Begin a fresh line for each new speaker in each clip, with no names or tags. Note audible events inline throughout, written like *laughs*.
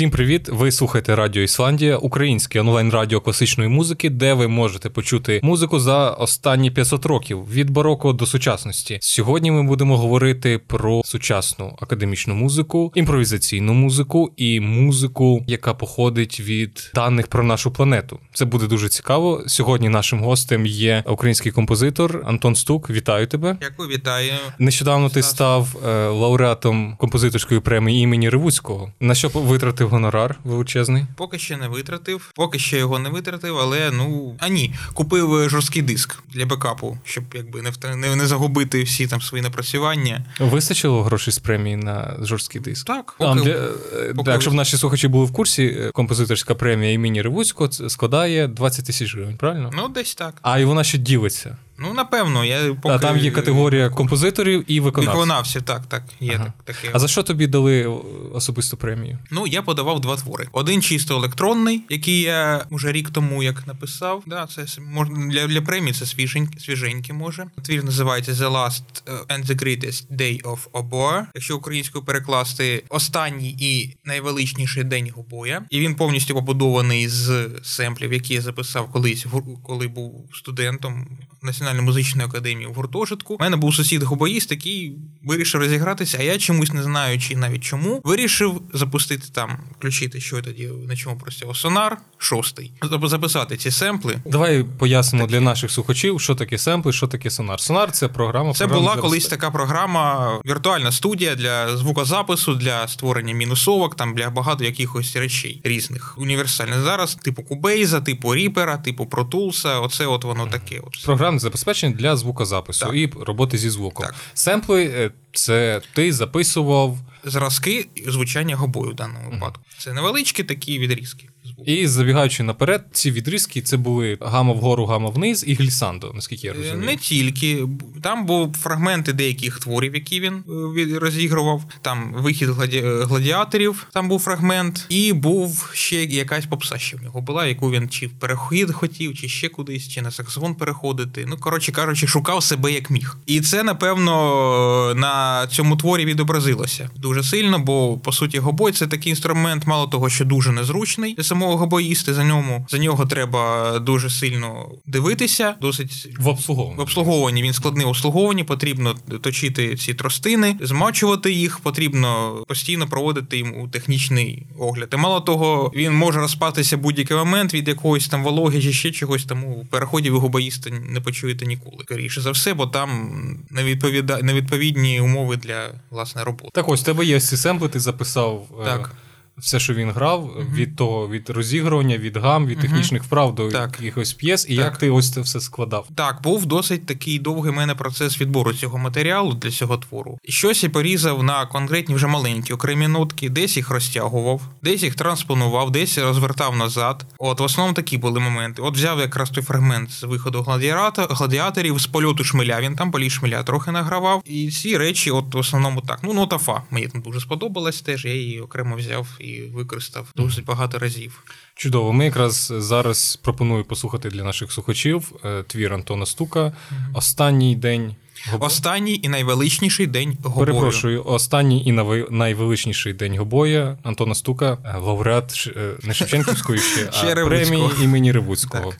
Всім привіт! Ви слухаєте Радіо Ісландія, українське онлайн радіо класичної музики, де ви можете почути музику за останні 500 років від бароко до сучасності. Сьогодні ми будемо говорити про сучасну академічну музику, імпровізаційну музику і музику, яка походить від даних про нашу планету. Це буде дуже цікаво. Сьогодні нашим гостем є український композитор Антон Стук. Вітаю тебе!
Дякую, вітаю.
Нещодавно ти став е, лауреатом композиторської премії імені Ревуцького. На що витратив гонорар величезний?
Поки ще не витратив, поки ще його не витратив, але ну а ні, купив е, жорсткий диск для бекапу, щоб якби не не, не загубити всі там свої напрацювання.
Вистачило грошей з премії на жорсткий диск?
Так,
А,
поки,
для, е,
поки-
так, щоб наші слухачі були в курсі, е, композиторська премія імені Ревуцького складає 20 тисяч гривень, правильно?
ну десь так.
А і вона ще ділиться.
Ну напевно, я поки
А там є категорія композиторів і виконавців.
виконавців. Так, так, є
Ага.
так, таке.
А за що тобі дали особисту премію?
Ну, я подавав два твори. Один чисто електронний, який я вже рік тому як написав. Да, це можна для, для премії це свіженький, свіженький може. Твір називається The Last uh, and the Greatest Day of Oboe. Якщо українською перекласти останній і найвеличніший день гобоя. І він повністю побудований з семплів, які я записав колись, коли був студентом Національної музичної академії в гуртожитку. У мене був сусід гобоїст, який вирішив розігратися, а я чомусь не знаю, чи навіть чому, вирішив запустити там, включити, що я тоді на чому просив, сонар шостий. Записати ці семпли.
Давай пояснимо для наших слухачів, що таке семпли, що таке сонар. Сонар це програма.
Це
програма
була
для
колись така програма, віртуальна студія для звукозапису, для створення мінусовок, там для багато якихось речей різних. Універсальне зараз, типу Кубейза, типу Ріпера, типу Протулса. Оце от воно таке. От.
Програмне забезпечення для звукозапису
Так.
і роботи зі звуком.
Так.
Семпли е, це ти записував
Зразки звучання гобою в даному випадку. Це невеличкі такі відрізки.
І забігаючи наперед, ці відрізки це були гама вгору, гама вниз і глісандо, наскільки я
Е,
розумію.
Не тільки там були фрагменти деяких творів, які він е, розігрував. Там вихід гладі... е, гладіаторів, там був фрагмент, і був ще якась попса ще в нього була, яку він чи в перехід хотів, чи ще кудись, чи на саксофон переходити. Ну коротше кажучи, шукав себе як міг. І це напевно на цьому творі відобразилося дуже сильно, бо по суті гобой це такий інструмент, мало того, що дуже незручний для самого гобоїсти. За ньому за нього треба дуже сильно дивитися, досить
В обслуговуванні.
в обслуговуванні він складний в обслуговуванні, потрібно точити ці тростини, змачувати їх, потрібно постійно проводити йому технічний огляд. І мало того, він може розпатися будь-який момент від якоїсь там вологи чи ще чогось, тому переходів його боїсти не почуєте ніколи. Скоріше за все, бо там невідповідні умови для власне роботи.
Так ось тебе є ці семпли, ти записав е,
Так.
Все, що він грав, від того, від розігрування, від гам, від технічних вправ до
Так.
якихось п'єс, і
Так.
як ти ось це все складав.
Так, був досить такий довгий мене процес відбору цього матеріалу для цього твору. Щось я порізав на конкретні вже маленькі окремі нотки, десь їх розтягував, десь їх транспонував, десь розвертав назад. От в основному такі були моменти. От взяв якраз той фрагмент з виходу гладіаторів, з польоту шмеля. Він там політ шмеля трохи награвав. І ці речі, от в основному так. Ну, нота фа мені там дуже сподобалась теж. Я її окремо взяв і використав досить багато разів.
Чудово. Ми якраз зараз пропоную послухати для наших слухачів е, твір Антона Стука. Останній день. Гобо-
Останній і найвеличніший день гобою.
Перепрошую, останній і найвеличніший день Гобоя Антона Стука, е, лауреат е, не Шевченківської Ще *laughs* а премії імені Ревуцького.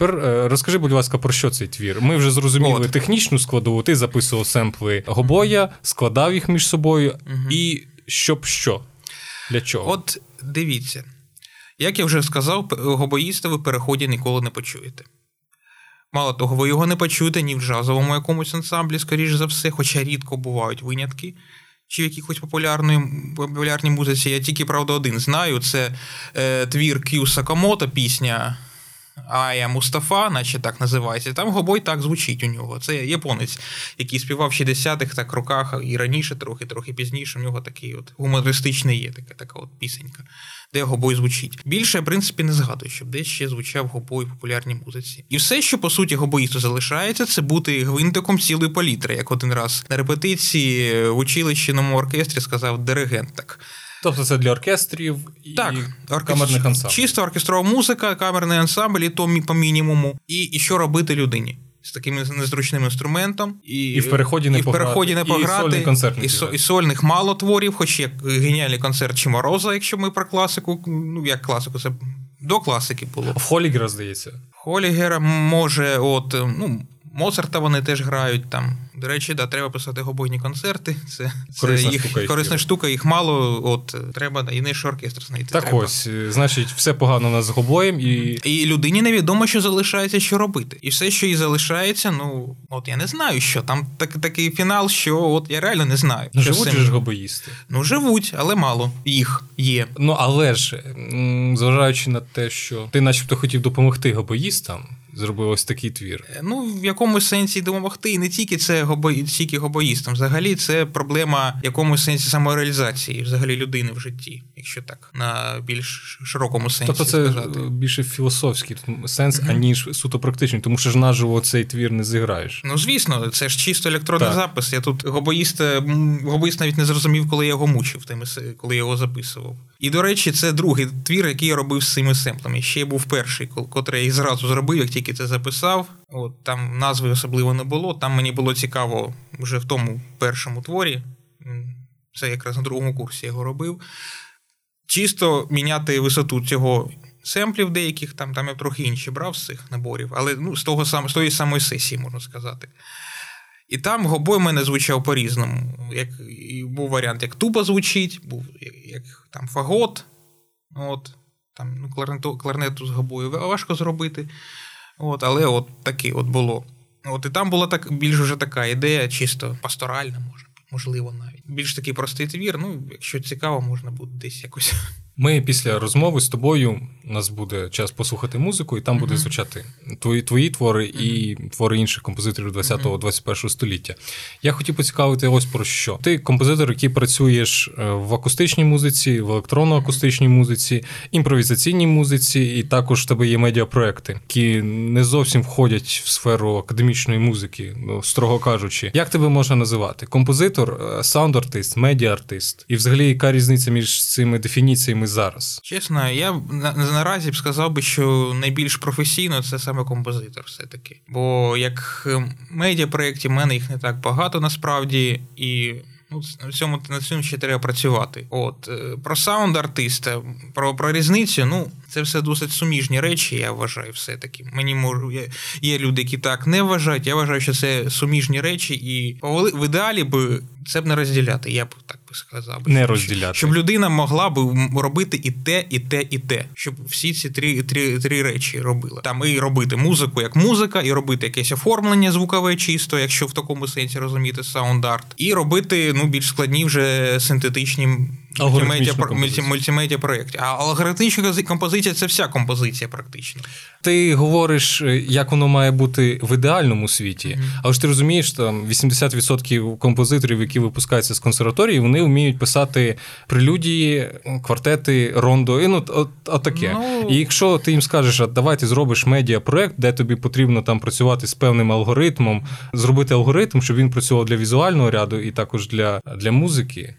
Тепер е, розкажи, будь ласка, про що цей твір? Ми вже зрозуміли
От.
технічну складову. Ти записував семпли гобоя, складав їх між собою,
Мгм.
і щоб що? Для чого?
От дивіться, як я вже сказав, гобоїста ви переході ніколи не почуєте. Мало того, ви його не почуєте ні в джазовому якомусь ансамблі, скоріш за все, хоча рідко бувають винятки. Чи в якихось популярної, популярній музиці. Я тільки, правда, один знаю. Це е, твір К'ю Сакамото, пісня Ая Мустафа, наче так називається. Там гобой так звучить у нього. Це японець, який співав в 60-х так роках і раніше, трохи, трохи пізніше. У нього такий от гумористичний є така, така от пісенька, де гобой звучить. Більше, в принципі, не згадую, щоб десь ще звучав гобой в популярній музиці. І все, що по суті гобоїсту залишається, це бути гвинтиком цілої палітри, як один раз на репетиції в училищному оркестрі сказав диригент так.
Тобто це для оркестрів і
Так, оркестр-
камерних ансамблів.
Чисто оркестрова музика, камерний ансамбль, і то по мінімуму. І, і що робити людині? З таким незручним інструментом, і,
І в переході не
і в переході не
пограти, і
пограти,
сольний
і, со- і сольних мало творів, хоч є геніальний концерт Чимороза, якщо ми про класику, ну як класику, це до класики було.
В Холігера, здається.
Холігера може, от, ну, Моцарта вони теж грають там. До речі, да, треба писати гобойні концерти. Це, це
Корисна
їх,
штука
корисна
є.
штука, їх мало. От треба і не оркестр знайти.
Так
треба.
ось, е, значить, все погано у нас з гобоєм, і
І людині невідомо, що залишається, що робити. І все, що їй залишається, ну от я не знаю, що там так, такий фінал, що от я реально не знаю.
ну,
що
живуть ж гобоїсти.
Ну живуть, але мало їх є.
Ну, але ж, зважаючи на те, що ти начебто хотів допомогти гобоїстам, зробив ось такий твір.
Е, Ну, в якомусь сенсі допомогти. І не тільки це гобо... тільки гобоїстам. Взагалі, це проблема в якомусь сенсі самореалізації взагалі людини в житті, якщо так на більш широкому сенсі
Тобто це
сказати.
е, більше філософський сенс, аніж суто практичний, тому що ж наживо цей твір не зіграєш.
Ну, звісно, це ж чисто електронний
Так.
запис. Я тут гобоїст, гобоїст навіть не зрозумів, коли я його мучив, коли я його записував. І, до речі, це другий твір, який я робив з цими семплами. Ще був перший, котрий я зразу зробив, як тільки це записав. От там назви особливо не було. Там мені було цікаво вже в тому першому творі. Це якраз на другому курсі я його робив. Чисто міняти висоту цього семплів деяких, там, там я трохи інші брав з цих наборів, але ну, з, того сам, з тої самої сесії, можна сказати. І там гобой мене звучав по-різному. Як, і був варіант, як тупо звучить, був як там фагот. От, там, ну, кларнету, кларнету з гобою важко зробити. От, але от таке от було. От, і там була так, більш вже така ідея, чисто пасторальна, може, можливо, навіть. Більш такий простий твір. Ну, якщо цікаво, можна буде десь якось.
Ми після розмови з тобою у нас буде час послухати музику, і там буде
Мгм.
звучати твої, твої твори і твори інших композиторів 20-21 століття. Я хотів поцікавити ось про що. Ти композитор, який працюєш е, в акустичній музиці, в електронно-акустичній музиці, імпровізаційній музиці, і також в тебе є медіапроекти, які не зовсім входять в сферу академічної музики, ну, строго кажучи. Як тебе можна називати? Композитор, саунд-артист, медіа-артист? І взагалі, яка різниця між цими дефініціями зараз?
Чесно, я на, наразі б сказав би, що найбільш професійно це саме композитор, все-таки. Бо як е, медіапроєктів, в мене їх не так багато насправді, і ну, на цьому на цьому ще треба працювати. От е, про саунд артиста, про, про різницю, ну. Це все досить суміжні речі, я вважаю, все-таки. Мені можу, є люди, які так не вважають. Я вважаю, що це суміжні речі, і в ідеалі би це б не розділяти. Я б так би сказав.
Не розділяти.
Щоб людина могла б м- робити і те, і те, і те, щоб всі ці три, три, три речі робила. Там і робити музику як музика, і робити якесь оформлення звукове чисто, якщо в такому сенсі розуміти саунд-арт, і робити ну більш складні вже синтетичні мультимедіа, проєкти. А алгоритмічна композиція це вся композиція практично.
Ти говориш, е, як воно має бути в ідеальному світі,
Мгм.
але ж ти розумієш, там 80% композиторів, які випускаються з консерваторії, вони вміють писати прелюдії, квартети, рондо, і ну от, от таке.
Ну-
І якщо ти їм скажеш, а давай ти зробиш медіапроект, де тобі потрібно там працювати з певним алгоритмом, зробити алгоритм, щоб він працював для візуального ряду і також для, для музики.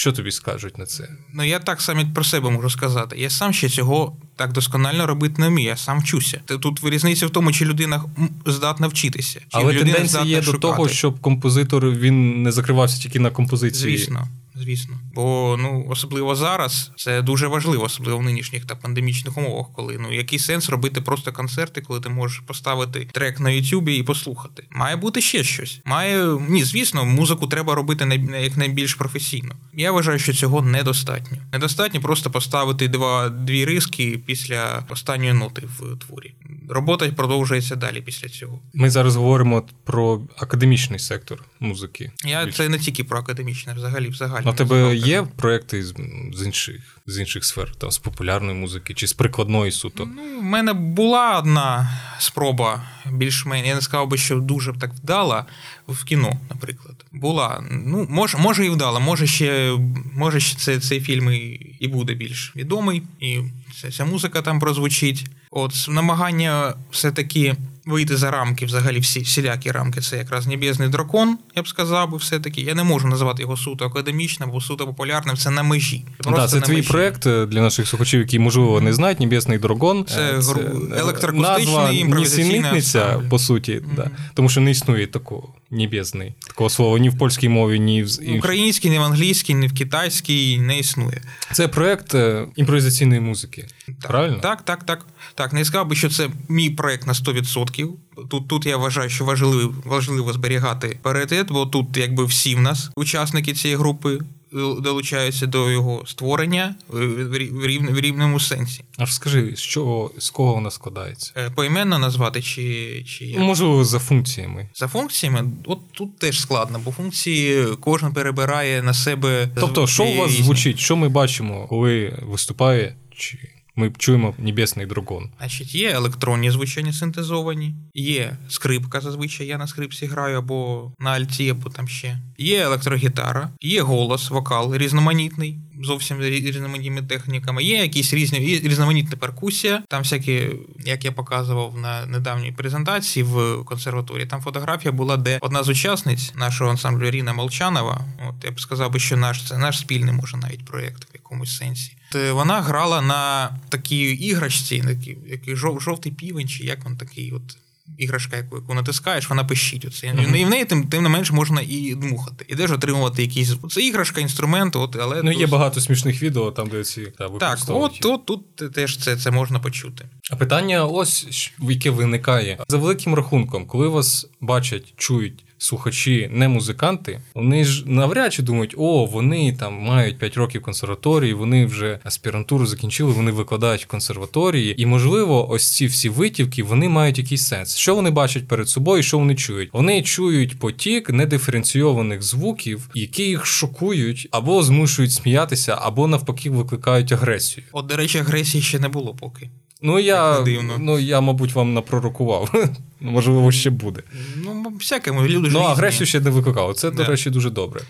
Що тобі скажуть на це?
Ну я так саме про себе можу сказати. Я сам ще цього так досконально робити не вмію, я сам вчуся. Тут різниця в тому, чи людина здатна вчитися, чи
Але
людина
тенденція
здатна
є
шукати.
до того, щоб композитор він не закривався тільки на композиції.
Звісно, звісно. Бо ну особливо зараз це дуже важливо, особливо в нинішніх та пандемічних умовах, коли ну який сенс робити просто концерти, коли ти можеш поставити трек на Ютубі і послухати. Має бути ще щось. Має ні, звісно, музику треба робити як найбільш професійно. Я вважаю, що цього недостатньо. Недостатньо просто поставити два дві риски після останньої ноти в творі. Робота продовжується далі після цього.
Ми зараз говоримо про академічний сектор музики.
Я Більше. це не тільки про академічне, взагалі взагалі.
А тебе є проекти з, з інших з інших сфер, там з популярної музики чи з прикладної суто?
Ну, в мене була одна спроба більш-менш. Я не сказав би, що дуже так вдала в кіно, наприклад. Була. Ну, може, може і вдала, може ще може ще це, цей фільм і, і буде більш відомий, і ця, ця музика там прозвучить. От намагання все-таки вийти за рамки, взагалі всі всілякі рамки. Це якраз небесний дракон, я б сказав, би все-таки. Я не можу називати його суто академічним або суто популярним. Це на межі.
Просто да, це
на
твій
межі.
проект е, для наших слухачів, які можливо не знають. Небесний дракон.
Це, е, це електроакустичний
імпровізаційний по суті, mm-hmm. да. тому що не існує такого. Небесний. Такого слова ні в польській мові, ні в
українській, ні в англійській, ні в китайській не існує.
Це проект е, імпровізаційної музики.
Так,
правильно?
Так, так, так. Так, не сказав би, що це мій проект на 100%. Тут тут я вважаю, що важливо важливо зберігати паритет, бо тут якби всі в нас учасники цієї групи долучаються до його створення в рівному, в рівному сенсі.
А розкажи, з чого з кого вона складається?
Е, поіменно назвати чи чи як?
можливо за функціями?
За функціями, от тут теж складно, бо функції кожен перебирає на себе.
Тобто, що у вас звучить? Що ми бачимо, коли виступає? чи ми чуємо небесний дракон.
Значить, є електронні звучання синтезовані, є скрипка, зазвичай я на скрипці граю або на альті, або там ще. Є електрогітара, є голос, вокал різноманітний, зовсім різноманітними техніками. Є якісь різні різноманітна перкусія. Там всякі, як я показував на недавній презентації в консерваторії, там фотографія була, де одна з учасниць нашого ансамблю Ріна Молчанова. От я б сказав би, що наш це наш спільний може навіть проєкт в якомусь сенсі. Е, вона грала на такій іграшці, на такий, який жов, жовтий півень, чи як він такий, от іграшка, яку яку натискаєш, вона пищить. Оце. Mm-hmm. І в неї тим тим не менш можна і дмухати. І теж отримувати якісь. Це іграшка, інструмент, от, але.
Ну, є багато смішних відео, там, де ці
та, Так, от, от тут теж це це можна почути.
А питання ось яке виникає. За великим рахунком, коли вас бачать, чують слухачі, не музиканти, вони ж навряд чи думають, о, вони там мають 5 років консерваторії, вони вже аспірантуру закінчили, вони викладають в консерваторії, і можливо, ось ці всі витівки вони мають якийсь сенс. Що вони бачать перед собою, що вони чують? Вони чують потік недиференційованих звуків, які їх шокують або змушують сміятися, або навпаки викликають агресію.
От, до речі, агресії ще не було поки.
Ну, я, ну, я, мабуть, вам напророкував. *laughs* Можливо, ще буде.
Ну, всяке, ми люди.
Ну, агресію ще не викликало. Це, до речі, дуже добре.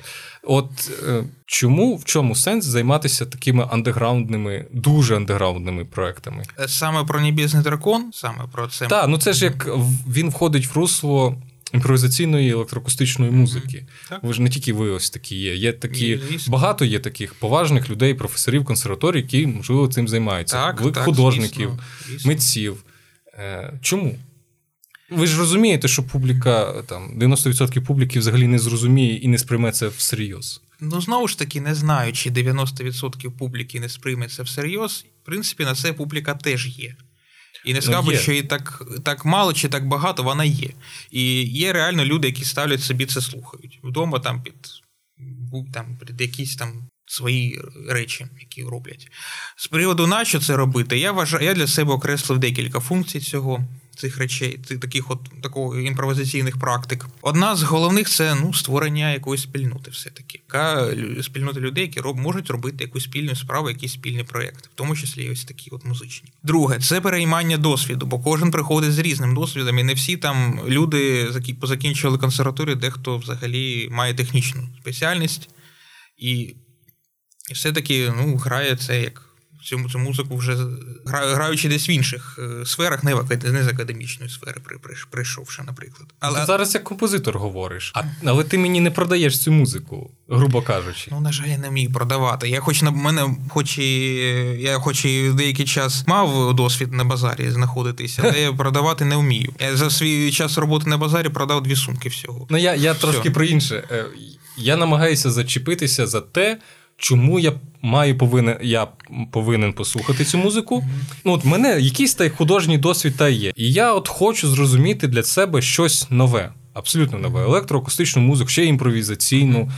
От е, чому в чому сенс займатися такими андеграундними, дуже андеграундними проектами?
Е, саме про Небесний дракон, саме про це.
Так, ну це ж як він входить в русло імпровізаційної електроакустичної музики. Mm-hmm. Ви ж не тільки ви ось такі є. Є такі багато є таких поважних людей, професорів, консерваторій, які можливо цим займаються.
Так, так,
художників,
звісно,
митців. Е, Чому? Ви ж розумієте, що публіка там 90% публіки взагалі не зрозуміє і не сприйме це всерйоз.
Ну знову ж таки, не знаю, чи 90% публіки не сприйме це всерйоз. В принципі, на це публіка теж є. І не сказав би, що її так так мало чи так багато, вона є. І є реально люди, які ставлять собі це слухають. Вдома там під там, під якісь там свої речі, які роблять. З приводу на що це робити, я вважаю, я для себе окреслив декілька функцій цього цих речей, таких от такого імпровізаційних практик. Одна з головних це ну створення якоїсь спільноти, все таки яка спільнота людей, які роб, можуть робити якусь спільну справу, якийсь спільний проєкт, в тому числі ось такі от музичні. Друге, це переймання досвіду, бо кожен приходить з різним досвідом, і не всі там люди позакінчували консерваторію, дехто взагалі має технічну спеціальність і. І все-таки ну, грає це як цю цю музику вже граючи десь в інших е, сферах, не в не з академічної сфери, прийшовши, наприклад.
Але зараз як композитор говориш, а але ти мені не продаєш цю музику, грубо кажучи.
Ну на жаль, я не вмію продавати. Я хоч на мене, хоч і я, хоч і деякий час мав досвід на базарі знаходитися, але я продавати не вмію. Я за свій час роботи на базарі продав дві сумки всього.
Ну я я трошки про інше. Е, я намагаюся зачепитися за те, чому я маю повинен, я повинен послухати цю музику. Ну, от мене якийсь та художній досвід та є. І я от хочу зрозуміти для себе щось нове, абсолютно нове. Електроакустичну музику, ще імпровізаційну.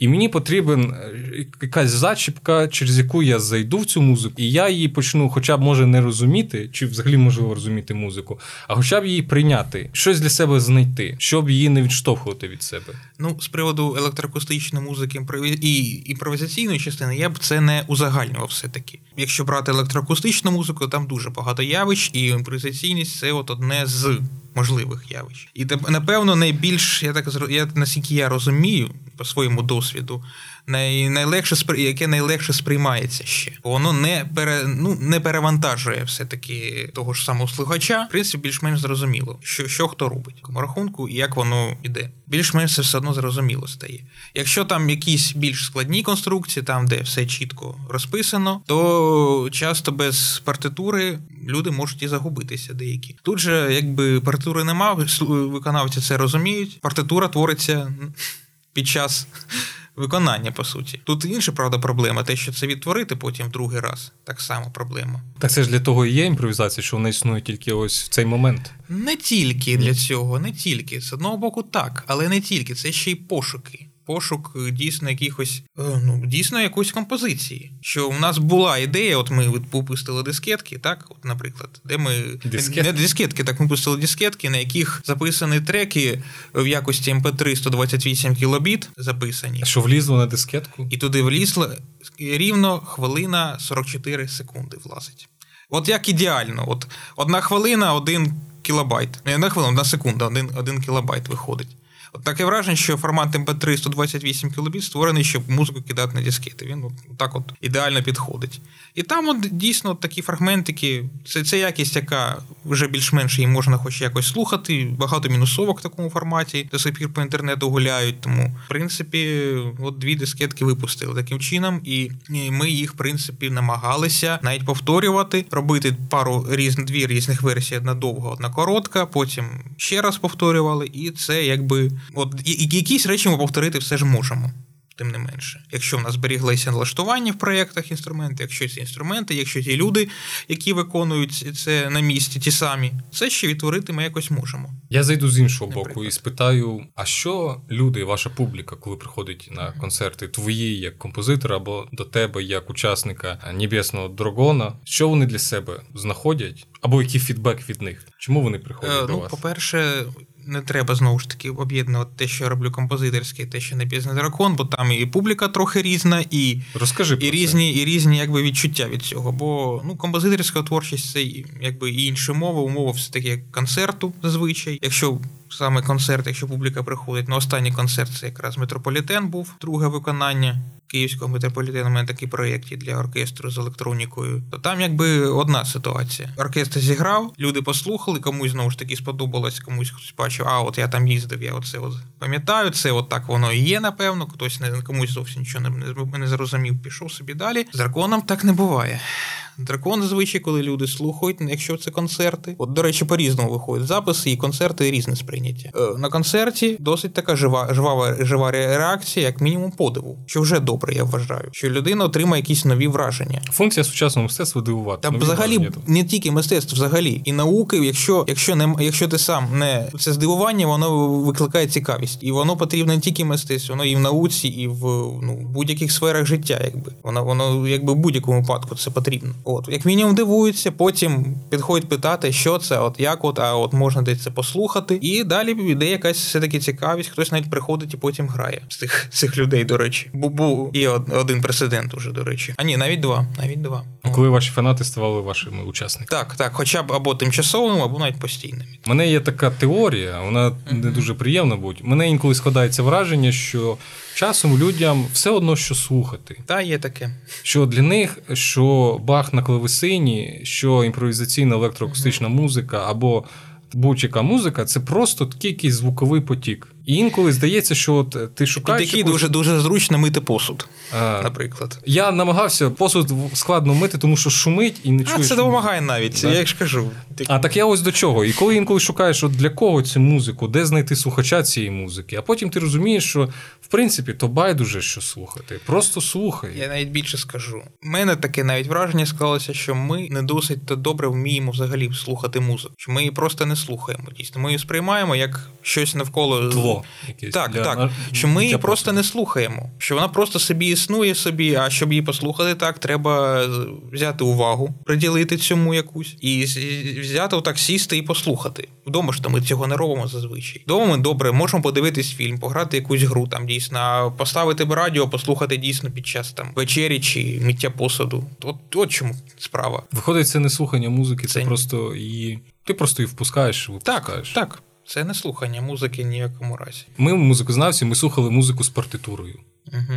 І мені потрібен е, якась зачіпка, через яку я зайду в цю музику, і я її почну, хоча б може не розуміти, чи взагалі можливо розуміти музику, а хоча б її прийняти, щось для себе знайти, щоб її не відштовхувати від себе.
Ну, з приводу електроакустичної музики і імпровізаційної частини, я б це не узагальнював все-таки. Якщо брати електроакустичну музику, там дуже багато явищ, і імпровізаційність це от одне з можливих явищ. І напевно найбільш я так я наскільки я розумію по своєму досвіду, най, найлегше яке найлегше сприймається ще. Воно не пере, ну, не перевантажує все-таки того ж самого слухача. В принципі, більш-менш зрозуміло, що що хто робить в рахунку і як воно йде. Більш-менш все одно зрозуміло стає. Якщо там якісь більш складні конструкції, там де все чітко розписано, то часто без партитури люди можуть і загубитися деякі. Тут же, якби партитури нема, виконавці це розуміють. Партитура твориться під час виконання, по суті. Тут інша правда проблема, те, що це відтворити потім в другий раз. Так само проблема.
Так це ж для того і є імпровізація, що вона існує тільки ось в цей момент.
Не тільки для цього, не тільки. З одного боку, так, але не тільки. Це ще й пошуки пошук дійсно якихось, е, ну дійсно якоїсь композиції. Що у нас була ідея, от ми випустили дискетки, так, от, наприклад, де ми
Дискет?
не дискетки, так ми пустили дискетки, на яких записані треки в якості MP3 128 кілобіт записані.
А Що влізло на дискетку?
І туди влізло рівно хвилина 44 секунди влазить. От як ідеально, от одна хвилина, один кілобайт. Не одна хвилина, одна секунда, один, один кілобайт виходить. От таке враження, що формат MP3 128 кбіт створений, щоб музику кидати на дискети. Він от, так от ідеально підходить. І там от дійсно такі фрагментики, це це якість, яка вже більш-менш її можна хоч якось слухати. Багато мінусовок в такому форматі до сих пір по інтернету гуляють. Тому, в принципі, от дві дискетки випустили таким чином, і ми їх, в принципі, намагалися навіть повторювати, робити пару різних дві різних версій: одна довга, одна коротка. Потім ще раз повторювали, і це якби от якісь речі ми повторити все ж можемо тим не менше. Якщо в нас зберіглися налаштування в проєктах інструменти, якщо ці інструменти, якщо ті люди, які виконують це на місці, ті самі, це ще відтворити ми якось можемо.
Я зайду з іншого Наприклад. боку і спитаю: а що люди, ваша публіка, коли приходить на концерти твої як композитора або до тебе як учасника небесного драгона, що вони для себе знаходять? Або який фідбек від них? Чому вони приходять
е,
до
ну,
вас?
По-перше, не треба знову ж таки об'єднувати те, що я роблю композиторське, те, що не пізний дракон, бо там і публіка трохи різна, і
Розкажи
і різні і різні якби, відчуття від цього. Бо ну, композиторська творчість це якби і інша мова, умова все таки концерту зазвичай. Якщо саме концерт, якщо публіка приходить, на останній концерт це якраз метрополітен був, друге виконання. Київського метрополітену у мене такий проєкт для оркестру з електронікою. То там якби одна ситуація. Оркестр зіграв, люди послухали, комусь знову ж таки сподобалось, комусь хтось бачив, а от я там їздив, я оце от пам'ятаю, це от так воно і є, напевно. Хтось не комусь зовсім нічого не, не зрозумів, пішов собі далі. З драконом так не буває. Дракон зазвичай, коли люди слухають, якщо це концерти. От, до речі, по-різному виходять записи і концерти різне сприйняття. Е, на концерті досить така жива, жива, жива реакція, як мінімум, подиву, що вже добре, я вважаю, що людина отримає якісь нові враження.
Функція сучасного мистецтва дивувати.
Та взагалі враження. не тільки мистецтво, взагалі і науки, якщо якщо не якщо ти сам не це здивування, воно викликає цікавість, і воно потрібно не тільки мистецтву, воно і в науці, і в ну будь-яких сферах життя, якби воно воно якби в будь-якому випадку це потрібно. От, як мінімум дивуються, потім підходять питати, що це, от як от, а от можна десь це послухати. І далі йде якась все-таки цікавість, хтось навіть приходить і потім грає з цих цих людей, до речі. Бо був і один прецедент уже, до речі. А ні, навіть два. Навіть два.
Коли ваші фанати ставали вашими учасниками.
Так, так, хоча б або тимчасовими, або навіть постійними.
У мене є така теорія, вона не дуже приємна будь. Мене інколи складається враження, що часом людям все одно що слухати.
Та є таке.
Що для них, що бах на клавесині, що імпровізаційна електроакустична музика або будь-яка музика це просто такий якийсь звуковий потік. І інколи здається, що от е, ти шукаєш.
Такі
якусь...
дуже дуже зручно мити посуд,
а,
наприклад.
Я намагався посуд складно мити, тому що шумить і не
А
чуєш.
це допомагає навіть,
Да.
я ж кажу.
А так я ось до чого. І коли інколи шукаєш, от для кого цю музику, де знайти слухача цієї музики, а потім ти розумієш, що в принципі то байдуже, що слухати. Просто слухай.
Я навіть більше скажу. У мене таке навіть враження склалося, що ми не досить то добре вміємо взагалі слухати музику. Що ми її просто не слухаємо. Дійсно, ми її сприймаємо як щось навколо
Тло якесь
Так,
для-
так.
на-
Що ми її просто не слухаємо. Що вона просто собі існує собі, а щоб її послухати, так треба взяти увагу, приділити цьому якусь, і взяти отак сісти і послухати. Вдома ж то ми цього не робимо зазвичай. Вдома ми добре можемо подивитись фільм, пограти якусь гру там дійсно, поставити б радіо, послухати дійсно під час там вечері чи миття посуду. От, от чому справа.
Виходить, це не слухання музики, це,
Це
просто її. Ти просто її впускаєш, і
Так, так. Це не слухання музики ніякому разі.
Ми музикознавці, ми слухали музику з партитурою.
Угу.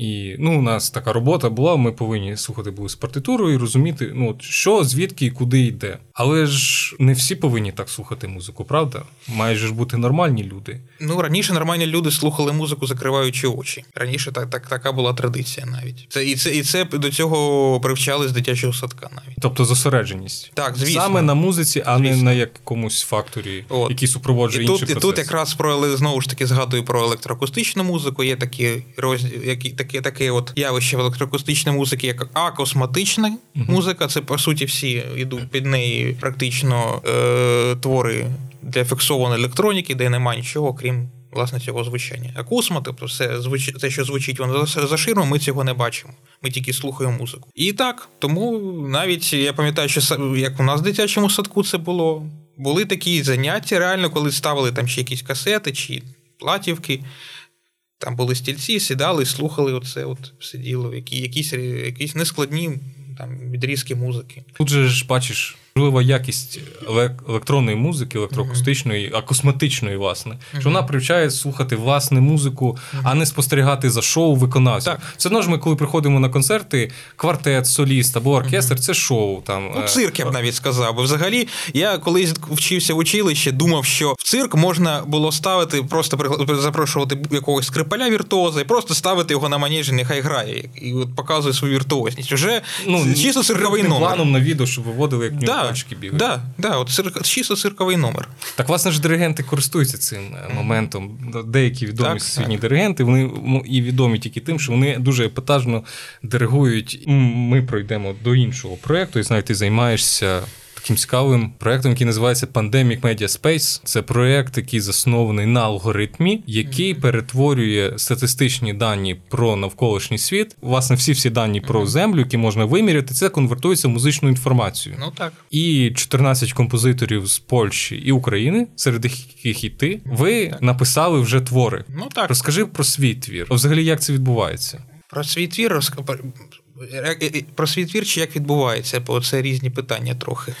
І ну, у нас така робота була, ми повинні слухати були з партитурою і розуміти, ну, от що, звідки і куди йде. Але ж не всі повинні так слухати музику, правда? Мають ж бути нормальні люди.
Ну, раніше нормальні люди слухали музику, закриваючи очі. Раніше так, так, така була традиція навіть. Це, і, це, і це до цього привчали з дитячого садка навіть.
Тобто зосередженість.
Так, звісно.
Саме на музиці, а не на якомусь факторі,
От.
який супроводжує
І
інші
тут, і тут якраз про знову ж таки згадую про електроакустичну музику. Є такі роз... які, таке, таке от явище в електроакустичній музиці, як акосматична музика. Це по суті всі йдуть під неї практично е, твори для фіксованої електроніки, де немає нічого, крім. Власне, цього звучання. Акусма, тобто все звуч... те, що звучить воно за ширмою, ми цього не бачимо. Ми тільки слухаємо музику. І так, тому навіть я пам'ятаю, що як у нас в дитячому садку це було. Були такі заняття, реально, коли ставили там ще якісь касети чи платівки. Там були стільці, сідали, слухали оце, от сиділо, які, якісь, якісь нескладні там, відрізки музики.
Тут же ж бачиш важлива якість електронної музики, електроакустичної, акусматичної, власне, що вона привчає слухати власне музику, а не спостерігати за шоу виконавця.
Так.
Це одно ж ми, коли приходимо на концерти, квартет, соліст або оркестр, це шоу. Там
Ну,
е,
цирк, я б навіть сказав. Бо взагалі я колись вчився в училищі, думав, що в цирк можна було ставити, просто запрошувати якогось скрипаля віртуоза і просто ставити його на манежі, нехай грає, і от показує свою віртуозність. Уже
ну,
чисто цирковий номер.
планом на відео, щоб виводили, як
Да,
пальчики бігають.
да, да, от цирк, чисто цирковий номер.
Так, власне ж, диригенти користуються цим е, моментом. Деякі відомі
Так,
всесвітні
так.
диригенти, вони м, і відомі тільки тим, що вони дуже епатажно диригують. Ми пройдемо до іншого проєкту, і знаю, ти займаєшся. Таким цікавим проєктом, який називається Pandemic Media Space. Це проєкт, який заснований на алгоритмі, який перетворює статистичні дані про навколишній світ. Власне, всі всі дані про землю, які можна виміряти, це конвертується в музичну інформацію.
Ну так.
І 14 композиторів з Польщі і України, серед яких і ти, ви написали вже твори.
Ну так.
Розкажи про свій твір. Взагалі, як це відбувається?
Про свій твір про- е, про свій твір чи як відбувається, бо це різні питання трохи.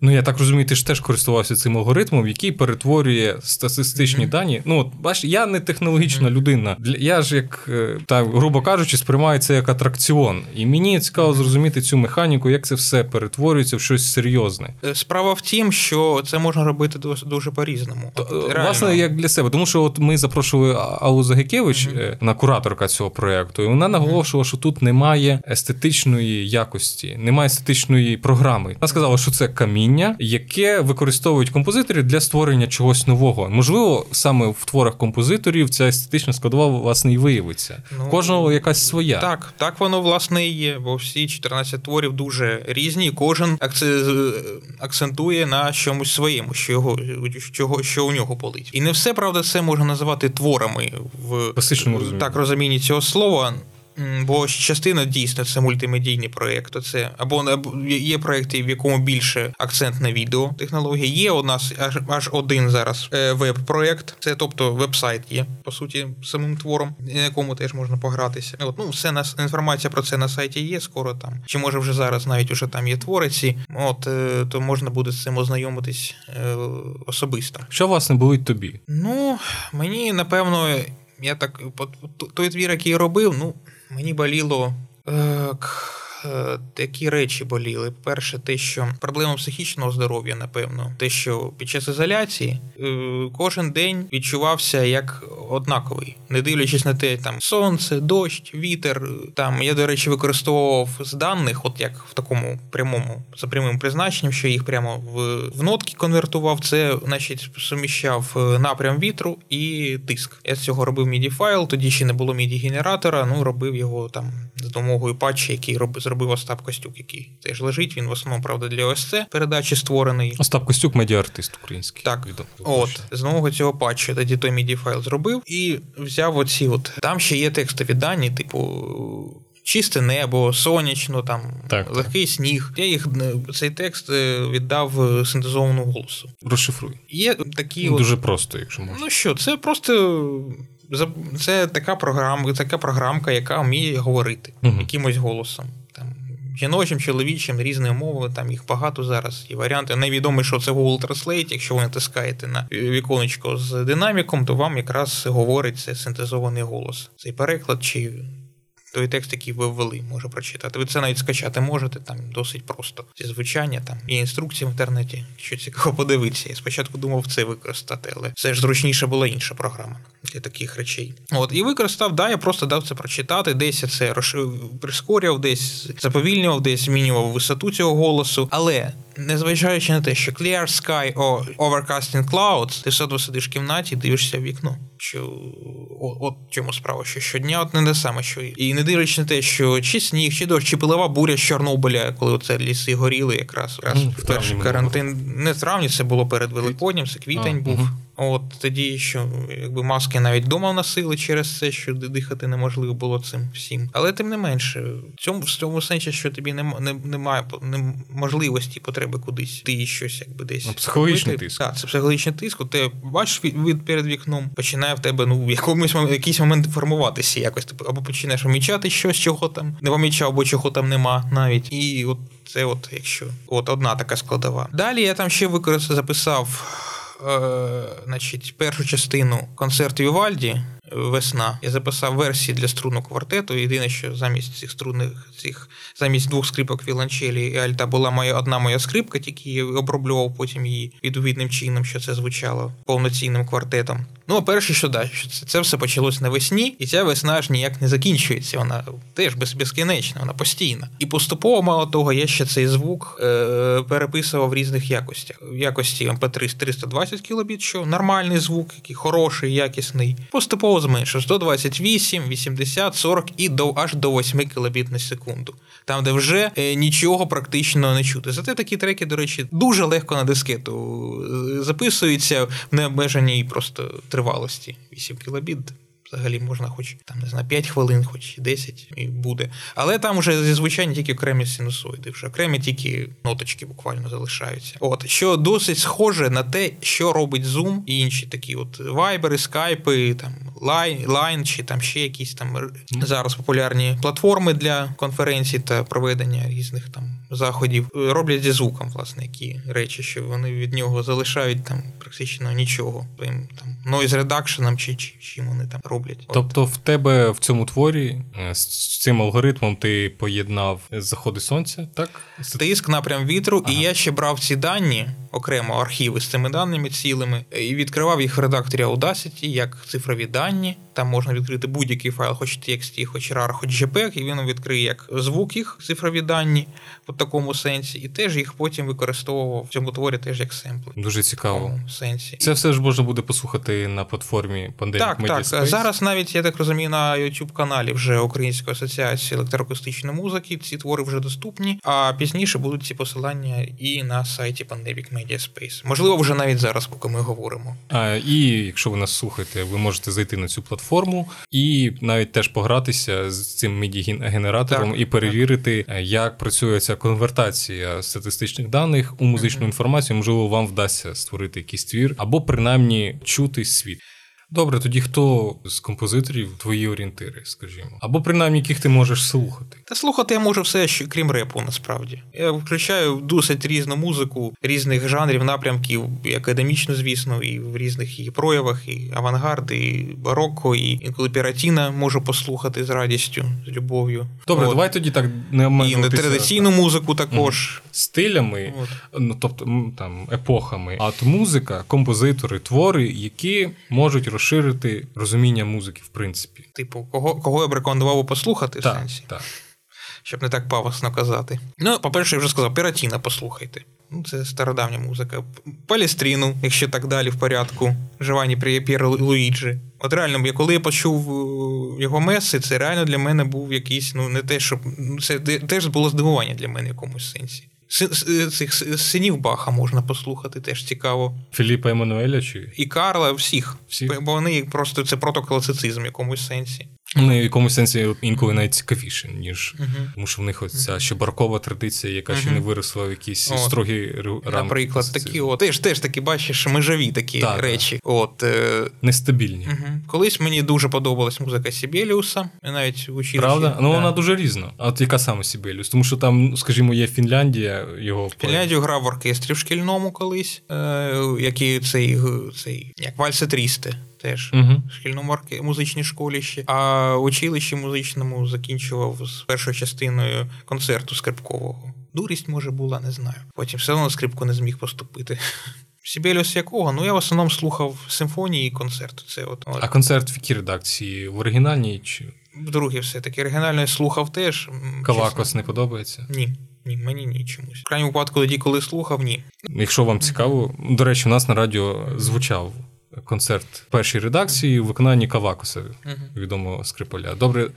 Ну, я так розумію, ти ж теж користувався цим алгоритмом, який перетворює статистичні дані. Ну, от бач, я не технологічна людина. Для я ж як е, так, грубо кажучи, сприймаю це як атракціон. І мені цікаво зрозуміти цю механіку, як це все перетворюється в щось серйозне.
Е, Справа в тім, що це можна робити дуже по-різному. От,
Е. Власне, як для себе, тому що от ми запрошували Аллу Загикевич, е, на кураторка цього проєкту, і вона наголошувала, що тут немає естетичної якості, немає естетичної програми. Вона сказала, що це каміння, яке використовують композитори для створення чогось нового. Можливо, саме в творах композиторів ця естетична складова власне і виявиться.
Ну,
Кожного якась своя.
Так, так воно власне і є, бо всі 14 творів дуже різні, і кожен акце- акцентує на чомусь своєму, що його чого, що у нього болить. І не все правда це можна називати творами в
Класичному розумінні.
так розумінні цього слова. Бо частина дійсно це мультимедійний проєкт. Це або є проєкти, в якому більше акцент на відео технології. Є у нас аж аж один зараз е, веб-проєкт. Це тобто веб-сайт є по суті самим твором, на якому теж можна погратися. От ну все на інформація про це на сайті є. Скоро там чи може вже зараз навіть уже там є твориці. От е, то можна буде з цим ознайомитись е, особисто.
Що власне болить тобі?
Ну, мені напевно, я так по- той твір, який я робив, ну, мені боліло. е, к- е, такі речі боліли. Перше, те, що проблема психічного здоров'я, напевно, те, що під час ізоляції е, кожен день відчувався як однаковий, не дивлячись на те, там сонце, дощ, вітер. Там я, до речі, використовував з даних, от як в такому прямому за прямим призначенням, що їх прямо в, в нотки конвертував. Це, значить, суміщав е, напрям вітру і тиск. Я з цього робив міді файл, тоді ще не було міді генератора. Ну робив його там за допомогою патчі, який роб, зробив Остап Костюк, який теж лежить. Він в основному правда для ОСЦ передачі створений.
Остап Костюк, медіаартист український.
Так,
відомий.
от з нового цього патчу тоді той міді файл зробив і взяв оці. От там ще є текстові дані, типу. Чисте небо, сонячно, там
Так,
легкий сніг. Я їх е, цей текст е, віддав е, синтезованому голосу.
Розшифруй.
Є такі от,
Дуже просто, якщо можна.
ну що, це просто це така програма, така програмка, яка вміє говорити
Мгм.
якимось голосом. Жіночим, чоловічим, різні мови там їх багато зараз. І варіанти. найвідомі, що це Google Translate. Якщо ви натискаєте на віконечко з динаміком, то вам якраз говорить це синтезований голос. Цей переклад чи. Той текст, який ви ввели, може прочитати. Ви це навіть скачати можете, там досить просто. Зі звучання, там є інструкції в інтернеті, що цікаво подивитися. Я спочатку думав це використати, але все ж зручніше була інша програма для таких речей. От і використав, да, я просто дав це прочитати. Десь я це розшив, прискорював, десь заповільнював, десь змінював висоту цього голосу. Але незважаючи на те, що Clear Sky о Overcasting Clouds, ти все одно сидиш в кімнаті, дивишся в вікно. Що от, от чому справа, що щодня от не те саме, що і. Не дивлячись на те, що чи сніг, чи дощ, чи пилова буря з Чорнобиля, коли оце ліси горіли, якраз раз
mm, в
перший карантин. Не травні, це було перед Великоднем, це квітень
А,
був.
мгм.
От тоді, що якби маски навіть вдома носили через це, що дихати неможливо було цим всім. Але тим не менше, в цьому в цьому сенсі, що тобі нема, не, немає по- нем- можливості потреби кудись ти щось якби десь
Ну, психологічний
робити.
тиск.
Так, це психологічний тиск. Ти бачиш від, від перед вікном, починає в тебе ну в якомусь мом- якийсь момент формуватися якось. Типу, або починаєш помічати щось, чого там не помічав, або чого там нема навіть. І от це, от якщо от одна така складова. Далі я там ще використав записав. Е, значить, першу частину концерту Вівальді весна. Я записав версії для струнного квартету. Єдине, що замість цих струнних цих замість двох скрипок віолончелі і альта була моя одна моя скрипка, тільки я оброблював потім її відповідним чином, що це звучало повноцінним квартетом. Ну, а перше, що да, що це, це все почалось навесні, і ця весна аж ніяк не закінчується. Вона теж безкінечна, вона постійна. І поступово, мало того, я ще цей звук е, переписував в різних якостях. В якості MP3 320 кілобіт, що нормальний звук, який хороший, якісний. Поступово зменшив 128, 80, 40 і до аж до 8 кілобіт на секунду. Там, де вже е, нічого практично не чути. Зате такі треки, до речі, дуже легко на дискету е, записуються в необмеженій просто тривалості. 8 кілобіт. Взагалі можна хоч там не знаю, 5 хвилин, хоч 10 і буде. Але там вже зі звучання тільки окремі синусоїди, вже окремі тільки ноточки буквально залишаються. От що досить схоже на те, що робить Zoom і інші такі, от вайбери, скайпи, там Line чи там ще якісь там зараз популярні платформи для конференцій та проведення різних там заходів. Е, Роблять зі звуком, власне, які речі, що вони від нього залишають там практично нічого. Своїм там noise reduction чи, чи чим вони там роблять. От.
Тобто в тебе в цьому творі е, з цим алгоритмом ти поєднав заходи сонця, так?
Тиск, напрям вітру,
Ага.
і я ще брав ці дані, окремо архіви з цими даними цілими, і відкривав їх в редакторі Audacity як цифрові дані. Там можна відкрити будь-який файл, хоч TXT, хоч RAR, хоч JPEG, і він відкриє як звук їх, цифрові дані в такому сенсі, і теж їх потім використовував в цьому творі теж як семпли.
Дуже цікаво.
такому сенсі.
Це все ж можна буде послухати на платформі Pandemic
Так,
Media
так.
Space.
Зараз навіть, я так розумію, на youtube каналі вже Української асоціації електроакустичної музики ці твори вже доступні, а пізніше будуть ці посилання і на сайті Pandemic Media Space. Можливо, вже навіть зараз, поки ми говоримо.
А, і якщо ви нас слухаєте, ви можете зайти на цю платформу і навіть теж погратися з цим MIDI-генератором і перевірити, е, як працює ця конвертація статистичних даних у музичну інформацію. Можливо, вам вдасться створити якийсь твір або принаймні чути світ. Добре, тоді хто з композиторів твої орієнтири, скажімо, або принаймні яких ти можеш слухати?
Та слухати я можу все, що крім репу, насправді. Я включаю досить різну музику різних жанрів, напрямків, і академічну, звісно, і в різних її проявах, і авангард, і барокко, і інколи піратіна можу послухати з радістю, з любов'ю.
Добре,
От.
давай тоді так не
І
обмежуватися
традиційну музику також.
стилями,
От.
ну тобто там епохами. А от музика, композитори, твори, які можуть розширити розуміння музики, в принципі.
Типу, кого, кого я б рекомендував послухати в сенсі,
так.
щоб не так пафосно казати. Ну, по-перше, я вже сказав, Перотіна послухайте. Ну, це стародавня музика. Палестріну, якщо так далі в порядку. Джованні П'єрлуїджі. От реально, я коли я почув е, його меси, це реально для мене був якийсь, ну не те, щоб ну, це теж було здивування для мене в якомусь сенсі. Си- Цих синів Баха можна послухати, теж цікаво.
Філіпа Еммануеля чи
І Карла, всіх.
Всіх?
Бо вони просто це протокласицизм в якомусь сенсі.
Вони в якомусь сенсі інколи навіть цікавіше, ніж
Угу.
тому, що в них оця ще барокова традиція, яка ще не виросла в якісь
От.
строгі рамки.
Наприклад, такі от, теж, теж такі, бачиш, межові такі
Так,
речі. От, е,
нестабільні.
угу. Колись мені дуже подобалась музика Сібеліуса, навіть в училищі.
Правда? Ну
да.
вона дуже різна. А от яка саме Сібеліус? Тому що там, скажімо, є Фінляндія, його
Фінляндію грав в оркестрі в шкільному колись, е, який цей, цей як Valse triste. Теж
Угу.
шкільному музичній школі ще. А училищі музичному закінчував з першою частиною концерту скрипкового. Дурість, може, була, не знаю. Потім все одно на скрипку не зміг поступити. *laughs* Сібеліус якого? Ну я в основному слухав симфонії і концерти. Це от, от.
А концерт в якій редакції? В оригінальній чи
Друге, все-таки оригінально я слухав теж.
Кавакос
чесно.
не подобається?
Ні, ні, мені ні чомусь. В крайньому випадку, тоді, коли слухав, ні.
Якщо вам цікаво, до речі, у нас на радіо звучав концерт першої редакції у виконанні Кавакоса,
Мгм.
відомого скрипаля. Добре,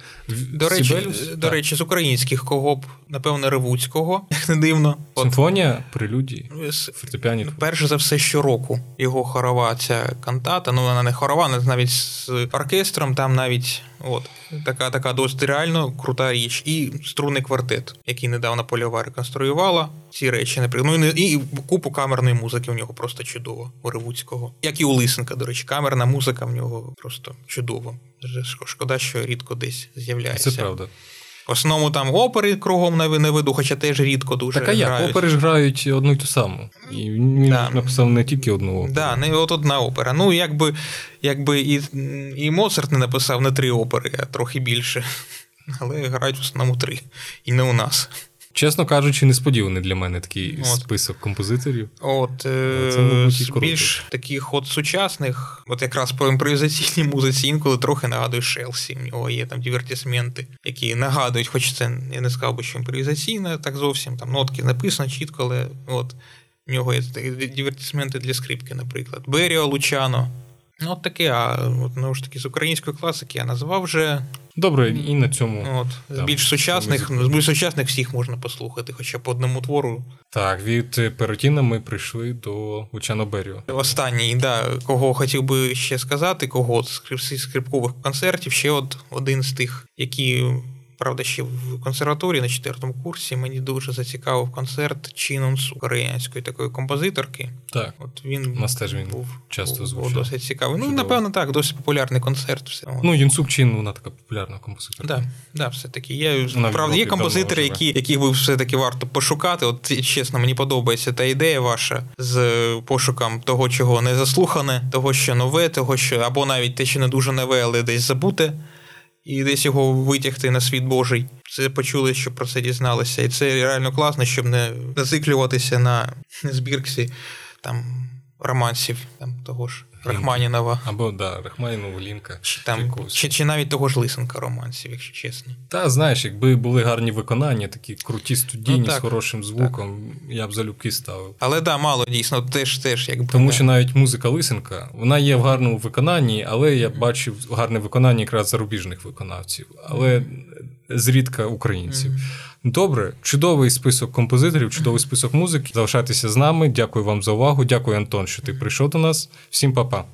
До речі,
Сібеліус?
до
Так.
речі, з українських кого б, напевно, Ревуцького, *laughs* як не дивно. От,
Симфонія, прелюдії,
з-
фортепіані.
Перш за все, щороку його хорова ця кантата. Ну вона не хорова, але навіть з оркестром, там навіть от така така досить реально крута річ. І струнний квартет, який недавно польова реконструювала. Ці речі наприклад. Ну і, не- і купу камерної музики в нього просто чудово у Ревуцького. Як і у Лисенка, до речі, камерна музика в нього просто чудова. Шкода, що рідко десь з'являється.
Це правда.
В основному там опери кругом не веду, хоча теж рідко дуже.
Так а як?
грають.
Опери ж грають одну й ту саму. І він
Да.
написав не тільки одну оперу.
Да, не от одна опера. Ну, якби, якби і, і Моцарт не написав не три опери, а трохи більше. *laughs* Але грають в основному три. І не у нас.
Чесно кажучи, несподіваний для мене такий
От.
список композиторів.
От е,
Це, мабуть,
з більш таких от сучасних, от якраз по імпровізаційній музиці інколи трохи нагадує Шелсі. В нього є там дивертисменти, які нагадують, хоч це я не сказав би, що імпровізаційне, так зовсім там нотки написано чітко, але от в нього є дивертисменти для скрипки, наприклад. Беріо Лучано. Ну, от таке, а от, ну ж таки, з української класики я назвав вже.
Добре, і на цьому.
От, з
Там,
більш сучасних, з більш сучасних всіх можна послухати, хоча по одному твору
Так, від е, Перотіна ми прийшли до Лучано Беріо.
Останній, да, кого хотів би ще сказати, кого з скрипкових концертів, ще от один з тих, які, правда, ще в консерваторії на четвертому курсі мені дуже зацікавив концерт Чинонсу, української такої композиторки.
Так.
От він
У нас теж він
був,
часто звучав.
був досить цікавий. Ну, напевно, так, досить популярний концерт. Все.
Ну, Юнсук Чин, вона така популярна композиторка.
Да, да, все-таки. Є,
Вона
правда, є композитори, які, яких би все-таки варто пошукати. От чесно, мені подобається та ідея ваша з е, пошуком того, чого не заслухане, того, що нове, того, що або навіть те, що не дуже нове, але десь забуте, і десь його витягти на світ Божий. Це почули, що про це дізналися. І це реально класно, щоб не зациклюватися на збірці там романсів там того ж Рахманінова.
Або, да, Рахманінов, Лінка.
Чи, там, чи, чи навіть того ж Лисенка романсів, якщо чесно.
Та знаєш, якби були гарні виконання, такі круті студійні
Ну,
з хорошим звуком, я б залюбки ставив.
Але да, мало дійсно, теж теж якби.
Тому
да.
що навіть музика Лисенка, вона є в гарному виконанні, але я бачив гарне виконання якраз зарубіжних виконавців, але зрідка українців. Добре, чудовий список композиторів, чудовий список музики. Залишайтеся з нами. Дякую вам за увагу. Дякую, Антон, що ти прийшов до нас. Всім па-па.